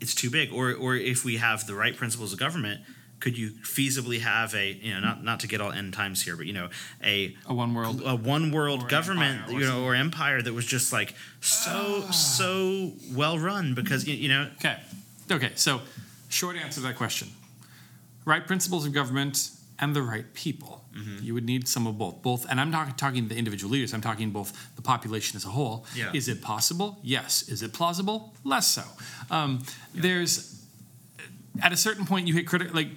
it's too big, or or if we have the right principles of government. Could you feasibly have a you know not not to get all end times here, but you know a A one world. a one world government, you know, something. or empire that was just like so so well run because you, you know Okay. Okay. So, short answer to that question: right principles of government and the right people. Mm-hmm. You would need some of both. Both, and I'm not talking the individual leaders. I'm talking both the population as a whole. Yeah. Is it possible? Yes. Is it plausible? Less so. Um, There's at a certain point you hit critical like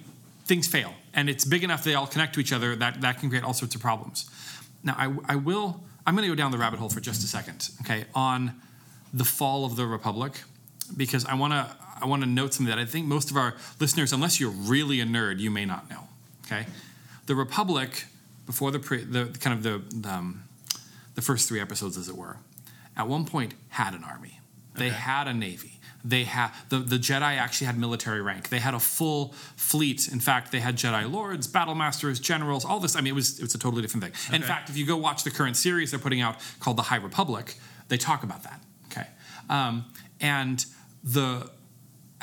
things fail and it's big enough they all connect to each other that that can create all sorts of problems. Now i, I will i'm going to go down the rabbit hole for just a second okay on the fall of the republic because i want to i want to note something that i think most of our listeners unless you're really a nerd you may not know okay? The republic before the pre, the kind of the um, the first three episodes as it were at one point had an army. They Okay. had a navy they had the, the jedi actually had military rank. They had a full fleet. In fact they had jedi lords battle masters generals all this i mean it was it was a totally different thing. In fact if you go watch the current series they're putting out called the high republic they talk about that okay? Um, and the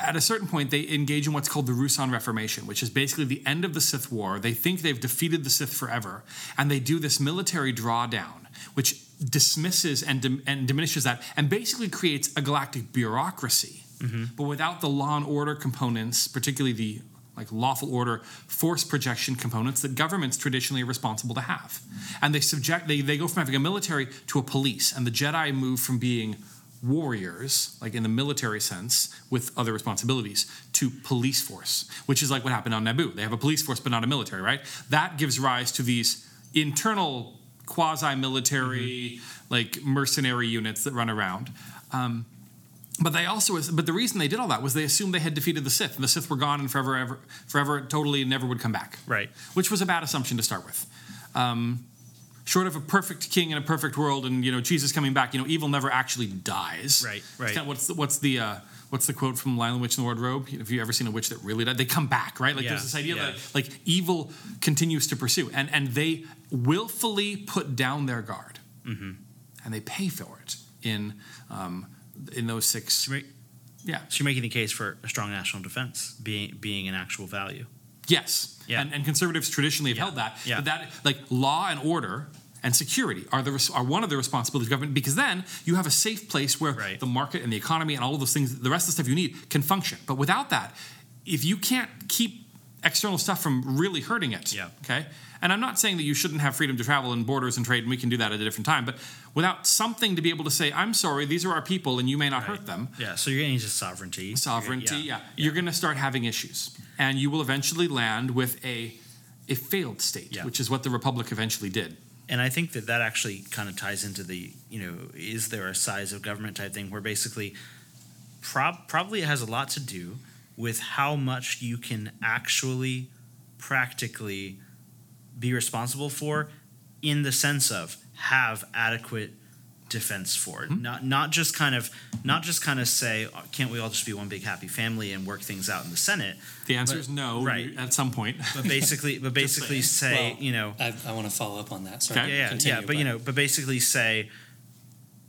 at a certain point, they engage in what's called the Ruusan Reformation, which is basically the end of the Sith War. They think they've defeated the Sith forever, and they do this military drawdown, which dismisses and, dim- and diminishes that, and basically creates a galactic bureaucracy. Mm-hmm. But without the law and order components, particularly the like lawful order force projection components that governments traditionally are responsible to have and they subject they, they go from having a military to a police and the jedi move from being warriors, like in the military sense, with other responsibilities, to police force, which is like what happened on Naboo. They have a police force, but not a military, right? That gives rise to these internal quasi-military, like mercenary units that run around. Um, but they also, but the reason they did all that was they assumed they had defeated the Sith, and the Sith were gone and forever, ever, forever, totally, never would come back right which was a bad assumption to start with. Um, short of a perfect king in a perfect world, and you know Jesus coming back, you know evil never actually dies. Right, right. kinda- what's the, what's the uh, what's the quote from Lion the Witch and the Wardrobe? Have you ever seen a witch that really died? They come back, right? Like Yeah, there's this idea yeah. that like evil continues to pursue, and and they willfully put down their guard, Mm-hmm. and they pay for it in um, in those six. you're, Yeah. so you're making the case for a strong national defense being being an actual value Yes. Yeah. And, and conservatives traditionally have Yeah. held that. Yeah. But that like law and order and security are the res- are one of the responsibilities of government because then you have a safe place where Right. the market and the economy and all of those things, the rest of the stuff you need, can function. But without that, if you can't keep external stuff from really hurting it, Yeah. okay. And I'm not saying that you shouldn't have freedom to travel and borders and trade, and we can do that at a different time. But without something to be able to say, "I'm sorry, these are our people, and you may not hurt them," yeah so you're getting into sovereignty sovereignty, You're- yeah, you're going to start having issues, and you will eventually land with a a failed state, Yeah. which is what the republic eventually did. And I think that that actually kind of ties into the, you know, is there a size of government type thing where basically prob- probably it has a lot to do with how much you can actually practically be responsible for in the sense of have adequate defense for it. Not not just kind of not just kind of say "Oh, can't we all just be one big happy family and work things out in the Senate, The answer But- is no, right. at some point. but basically but (laughs) basically say, Well, you know, I, I want to follow up on that. Sorry, Okay. yeah, yeah, continue, yeah. But you know, but basically say,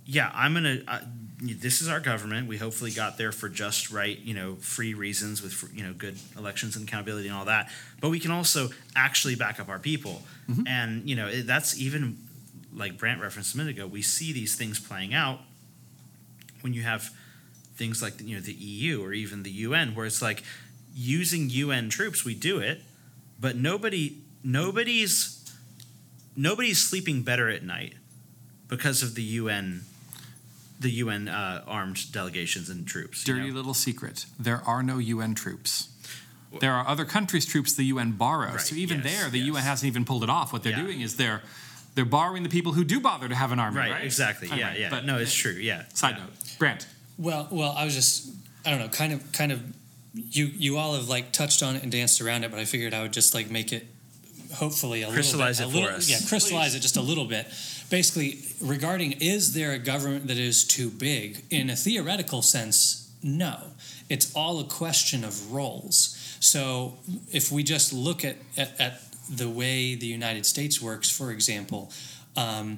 yeah, I'm gonna. Uh, this is our government. We hopefully got there for just right, you know, free reasons with you know good elections and accountability and all that. But we can also actually back up our people, Mm-hmm. and you know it, that's even like Brandt referenced a minute ago. We see these things playing out when you have things like you know the EU or even the UN, where it's like using UN troops. We do it, but nobody nobody's nobody's sleeping better at night because of the UN the UN uh, armed delegations and troops. you Dirty know? little secret. There are no UN troops. There are other countries' troops the UN borrows. Right, So even yes, there, the yes. UN hasn't even pulled it off. What they're Yeah. doing is they're they're borrowing the people who do bother to have an army. Right, Right, exactly. Yeah, Anyway, yeah. but- no, it's true. Yeah. Side yeah. note, Grant. Well, well, I was just, I don't know, kind of, kind of, you, you all have like touched on it and danced around it, but I figured I would just like make it, hopefully, a Crystallize little it bit, a for little, us. yeah, crystallize it just a little bit. Basically, regarding is there a government that is too big? In a theoretical sense, no. It's all a question of roles. So if we just look at, at, at the way the United States works, for example, um,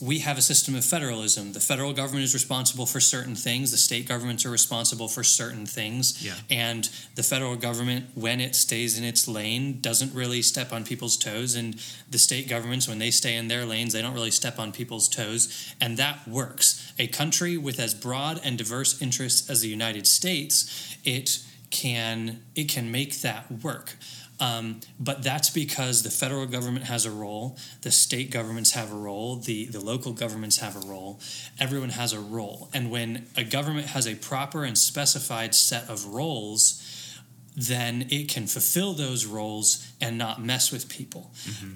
we have a system of federalism. The federal government is responsible for certain things. The state governments are responsible for certain things. Yeah. And the federal government, when it stays in its lane, doesn't really step on people's toes. And the state governments, when they stay in their lanes, they don't really step on people's toes. And that works. A country with as broad and diverse interests as the United States, it can it can make that work. Um, but that's because the federal government has a role, the state governments have a role, the, the local governments have a role, everyone has a role. And when a government has a proper and specified set of roles, then it can fulfill those roles and not mess with people.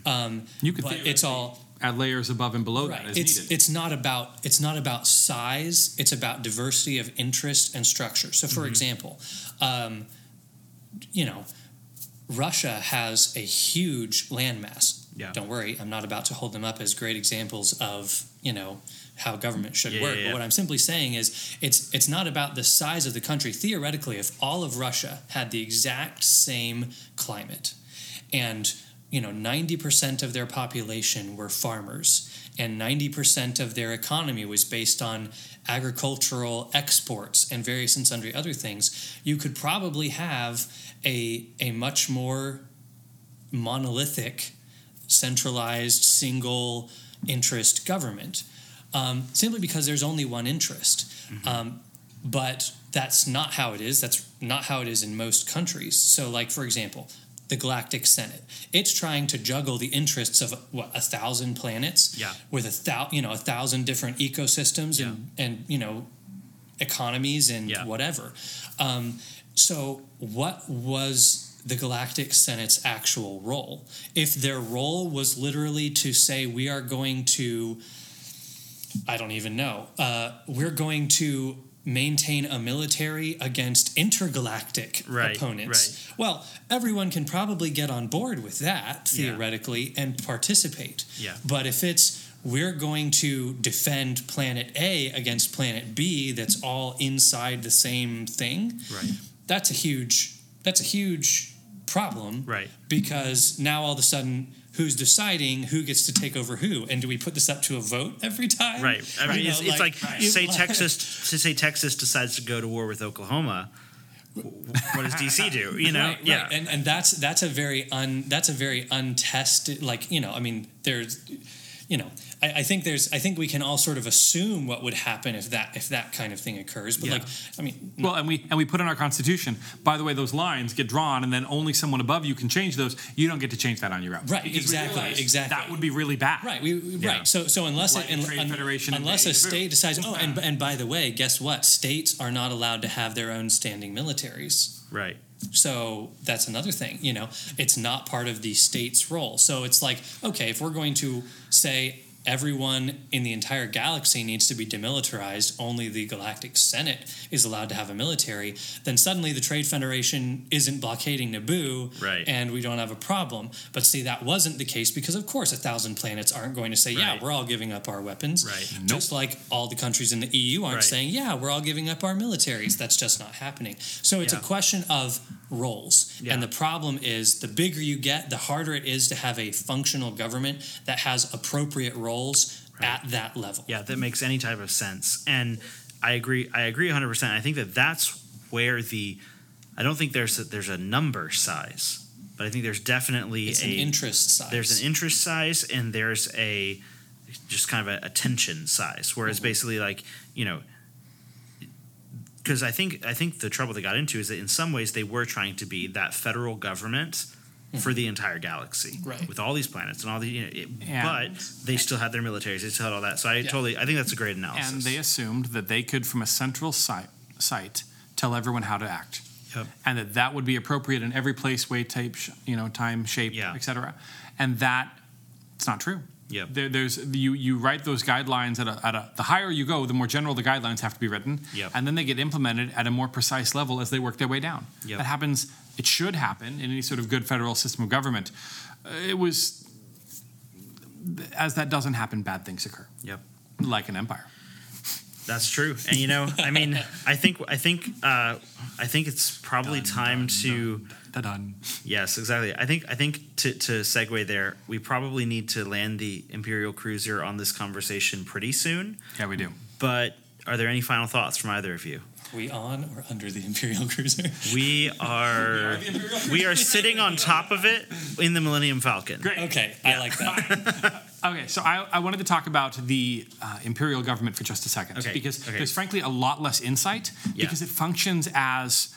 Um, You could but it's all add layers above and below right. that as It's needed. it's not about it's not about size. It's about diversity of interest and structure. So, for example, um, you know, Russia has a huge landmass. Yeah. Don't worry, I'm not about to hold them up as great examples of you know how government should Yeah, work. yeah, yeah. But what I'm simply saying is it's it's not about the size of the country. Theoretically, if all of Russia had the exact same climate, and you know 90% of their population were farmers and 90% of their economy was based on agricultural exports and various and sundry other things you could probably have a a much more monolithic centralized single interest government um, simply because there's only one interest. Um, but that's not how it is. That's not how it is in most countries. So like for example the galactic senate it's trying to juggle the interests of what a thousand planets Yeah. with a thou, you know a thousand different ecosystems and and you know economies and Yeah. whatever um, so what was the galactic senate's actual role if their role was literally to say we are going to I don't even know. Uh, we're going to maintain a military against intergalactic Right, opponents. Well, everyone can probably get on board with that Yeah. theoretically and participate. Yeah. But if it's we're going to defend planet A against planet B that's all inside the same thing, Right. that's a huge that's a huge problem Right. because now all of a sudden who's deciding who gets to take over who and do we put this up to a vote every time Right. I mean, You it's, know, it's like, you- say Texas (laughs) to say Texas decides to go to war with Oklahoma. What does DC do? (laughs) You know? right, yeah. right. and and that's that's a very un that's a very untested like you know i mean there's you know I, I think there's i think we can all sort of assume what would happen if that if that kind of thing occurs but Yeah. like i mean Well, and we and we put in our constitution. By the way, those lines get drawn, and then only someone above you can change those. You don't get to change that on your own. Right, Because exactly, exactly. That would be really bad. Right, we, Yeah. right. So, so unless Like it, the Trade Federation unless a state decides, oh, and and by the way, guess what? States are not allowed to have their own standing militaries. right. So that's another thing. You know, it's not part of the state's role. So it's like, okay, if we're going to say everyone in the entire galaxy needs to be demilitarized, only the Galactic Senate is allowed to have a military, then suddenly the Trade Federation isn't blockading Naboo, Right. and we don't have a problem. But see, that wasn't the case because, of course, a thousand planets aren't going to say, yeah, Right. we're all giving up our weapons. Right. Just like all the countries in the EU aren't Right. saying, yeah, we're all giving up our militaries. That's just not happening. So it's Yeah. a question of roles. Yeah. And the problem is the bigger you get, the harder it is to have a functional government that has appropriate roles at that level. Yeah, that makes any type of sense. And I agree. I agree 100. percent I think that that's where the. I don't think there's a, there's a number size, but I think there's definitely It's a an interest size. there's an interest size and there's a just kind of a attention size. Whereas Mm-hmm. basically, like you know, because I think I think the trouble they got into is that in some ways they were trying to be that federal government. For the entire galaxy, Mm-hmm. Right. with all these planets and all the, you know, it, And- but they still had their militaries, they still had all that. So I Yeah. totally, I think that's a great analysis. And they assumed that they could, from a central site, site tell everyone how to act. Yep. And that that would be appropriate in every place, way, type, sh- you know, time, shape, Yeah. et cetera. And that, it's not true. Yeah. There, there's you you write those guidelines at a, at a the higher you go, the more general the guidelines have to be written, Yep. and then they get implemented at a more precise level as they work their way down. Yep. That happens. It should happen in any sort of good federal system of government. Uh, it was as that doesn't happen, bad things occur, Yep. like an empire. That's true. And you know, I mean, I think I think uh, I think it's probably time to Da-dun. yes, exactly. I think I think to to segue there, we probably need to land the Imperial cruiser on this conversation pretty soon. Yeah, we do. But are there any final thoughts from either of you? We on or under the Imperial Cruiser? We are (laughs) we are sitting on top of it in the Millennium Falcon. Great. Okay, I like that. (laughs) Okay, so I, I wanted to talk about the uh, imperial government for just a second, Okay, because okay. there's frankly a lot less insight Yeah. because it functions as,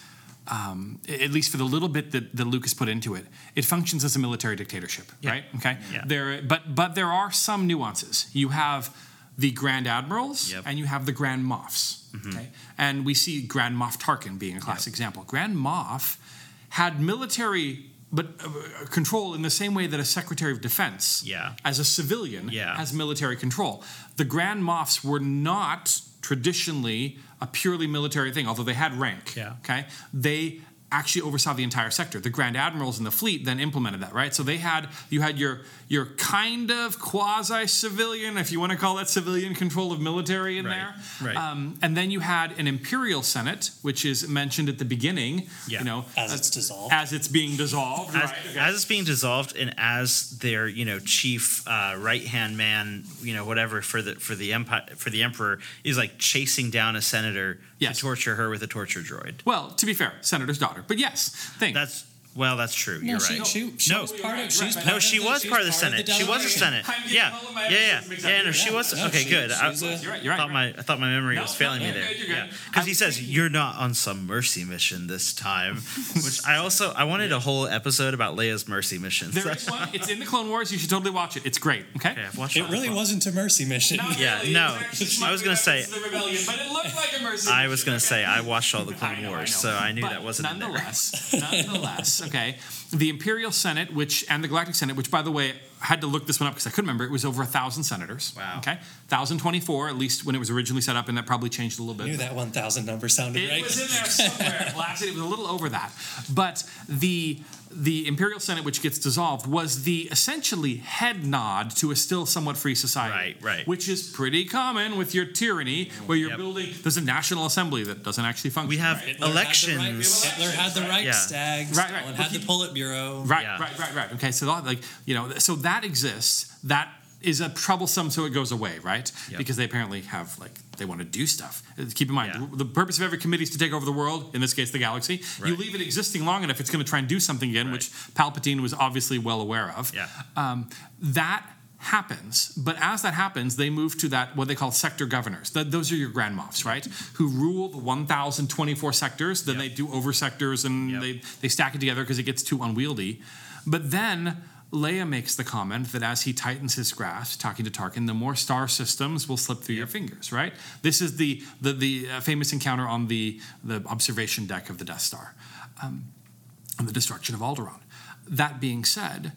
um, at least for the little bit that, that Lucas put into it, it functions as a military dictatorship, Yeah. right? Okay, Yeah. there, but but there are some nuances. You have the grand admirals Yep. Mm-hmm. and you have the grand moffs, okay, and we see Grand Moff Tarkin being a classic example. Grand Moff had military. But uh, control in the same way that a Secretary of Defense Yeah. as a civilian Yeah. has military control. The Grand Moffs were not traditionally a purely military thing, although they had rank. Yeah. Okay. They actually oversaw the entire sector. The Grand Admirals in the fleet then implemented that, right? So they had you had your your kind of quasi civilian, if you want to call that civilian control of military in Right, there. right. Um, and then you had an Imperial Senate, which is mentioned at the beginning. Yeah. You know, As uh, it's dissolved. as it's being dissolved. As, right. okay. as it's being dissolved, and as their you know chief uh, right hand man, you know whatever for the for the empire for the emperor is like chasing down a senator Yes. to torture her with a torture droid. well, to be fair, senator's daughter, but yes, thanks. That's well, that's true. No, You're she, right. she, she No. was part of. She's no, she was part of the Senate. she was a. Senate. I'm getting Yeah, all of my yeah, yeah, episodes yeah. No, she was No, okay. she- good. I, You're right. You're thought you're my. I thought my memory No, was failing no, me there. good, you're Yeah, because he says you're not on some mercy mission this time, (laughs) which I also I wanted a whole episode about Leia's mercy missions. There is one. It's in the Clone Wars. You should totally watch it. It's great. Okay. Okay, I've watched It all really wasn't a mercy mission. Yeah, no. It was actually I was gonna say- the rebellion, but it looked like a mercy. I was going to say I watched all the Clone Wars, so I knew that wasn't in there. nonetheless, nonetheless, okay. The Imperial Senate, which and the Galactic Senate, which by the way, I had to look this one up because I couldn't remember. It was over a thousand senators. Wow. Okay, thousand twenty-four at least when it was originally set up, and that probably changed a little I bit. knew that 1,000 number sounded It right. was in there somewhere. (laughs) Last, it was a little over that. But the the Imperial Senate, which gets dissolved, was the essentially head nod to a still somewhat free society. Right, right. Which is pretty common with your tyranny, where you're Yep. building. There's a national assembly that doesn't actually function. We have right? Hitler had the elections. Hitler had the Reichstag. Right, right. Stalin had the Politburo. Right, Yeah. right, right, right. Okay, so that, like you know, so that exists. That is a troublesome, so it goes away, right? Yep. Because they apparently have like they want to do stuff. Uh, Keep in mind, Yeah. the purpose of every committee is to take over the world. In this case, the galaxy. You leave it existing long enough, it's going to try and do something again, Right. which Palpatine was obviously well aware of. Yeah. Um, that happens, but as that happens, they move to that what they call sector governors. Th- those are your grand moffs, right? Who rule the 1,024 sectors. Then Yep. they do over sectors and Yep. they they stack it together because it gets too unwieldy. But then Leia makes the comment that as he tightens his grasp, talking to Tarkin, the more star systems will slip through your fingers. Right. This is the the, the uh, famous encounter on the the observation deck of the Death Star, um, and the destruction of Alderaan. That being said,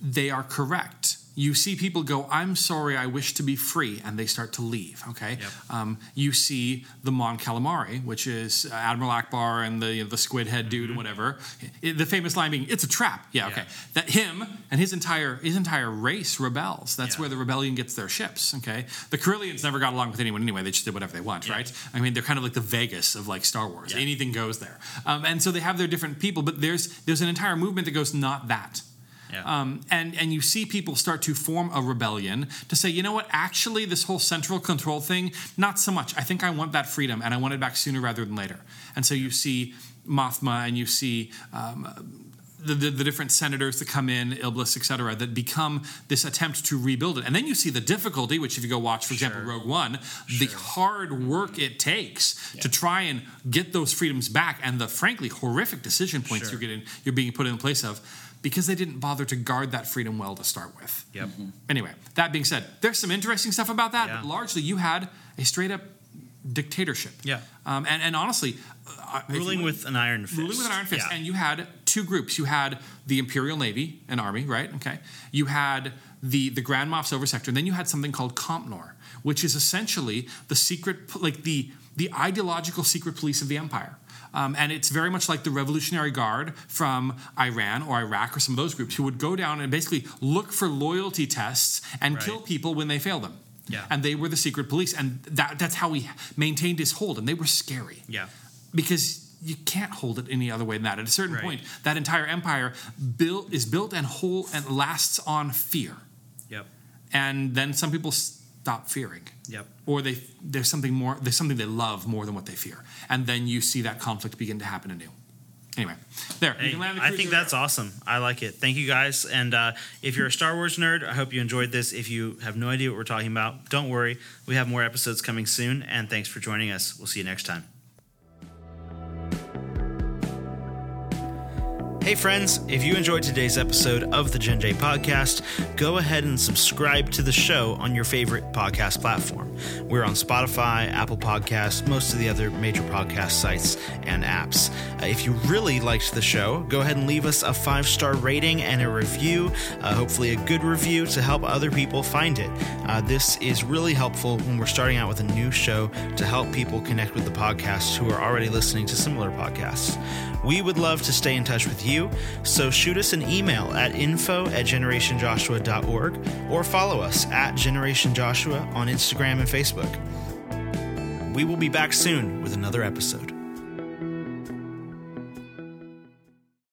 they are correct. You see people go, I'm sorry, I wish to be free, and they start to leave. Okay. Yep. Um, you see the Mon Calamari, which is Admiral Ackbar and the the squid head dude and whatever. I- the famous line being, "It's a trap." Yeah. Mm-hmm. Yeah. Okay. That him and his entire his entire race rebels. That's Yeah. where the rebellion gets their ships. Okay. The Corellians never got along with anyone anyway. They just did whatever they want, Yeah. right? I mean, they're kind of like the Vegas of like Star Wars. Anything goes there. Um, and so they have their different people, but there's there's an entire movement that goes not that. Yeah. Um, and and you see people start to form a rebellion to say, you know what? Actually, this whole central control thing, not so much. I think I want that freedom, and I want it back sooner rather than later. And so you see Mothma, and you see. Um, the, the, the different senators that come in, Iblis, et cetera, that become this attempt to rebuild it. And then you see the difficulty, which if you go watch, for example, Rogue One, the hard work it takes to try and get those freedoms back and the frankly horrific decision points Sure. you're getting you're being put in place of because they didn't bother to guard that freedom well to start with. Yep. Anyway, that being said, there's some interesting stuff about that, Yeah. but largely you had a straight up dictatorship. Yeah. Um, and, and honestly, uh, Ruling you- with an iron fist. ruling with an iron fist. Yeah. And you had two groups. You had the Imperial Navy and Army, right? Okay. You had the the Grand Moff's over sector, and then you had something called COMPNOR, which is essentially the secret, like the the ideological secret police of the Empire. Um, and it's very much like the Revolutionary Guard from Iran or Iraq or some of those groups who would go down and basically look for loyalty tests and Right. kill people when they fail them. Yeah. And they were the secret police, and that, that's how he maintained his hold. And they were scary yeah. because you can't hold it any other way than that. At a certain Right. point, that entire empire built is built and whole and lasts on fear. Yep. And then some people stop fearing, Yep. or they there's something more there's something they love more than what they fear, and then you see that conflict begin to happen anew. Anyway, there Hey, the I think that's there. awesome. I like it. Thank you guys. And uh, if you're a Star Wars nerd, I hope you enjoyed this. If you have no idea what we're talking about, don't worry. We have more episodes coming soon. And thanks for joining us. We'll see you next time. Hey, friends, if you enjoyed today's episode of the Gen J podcast, go ahead and subscribe to the show on your favorite podcast platform. We're on Spotify, Apple Podcasts, most of the other major podcast sites and apps. Uh, if you really liked the show, go ahead and leave us a five star rating and a review, uh, hopefully, a good review to help other people find it. Uh, this is really helpful when we're starting out with a new show to help people connect with the podcast who are already listening to similar podcasts. We would love to stay in touch with you, so shoot us an email at info at generationjoshua.org or follow us at Generation Joshua on Instagram and Facebook. We will be back soon with another episode.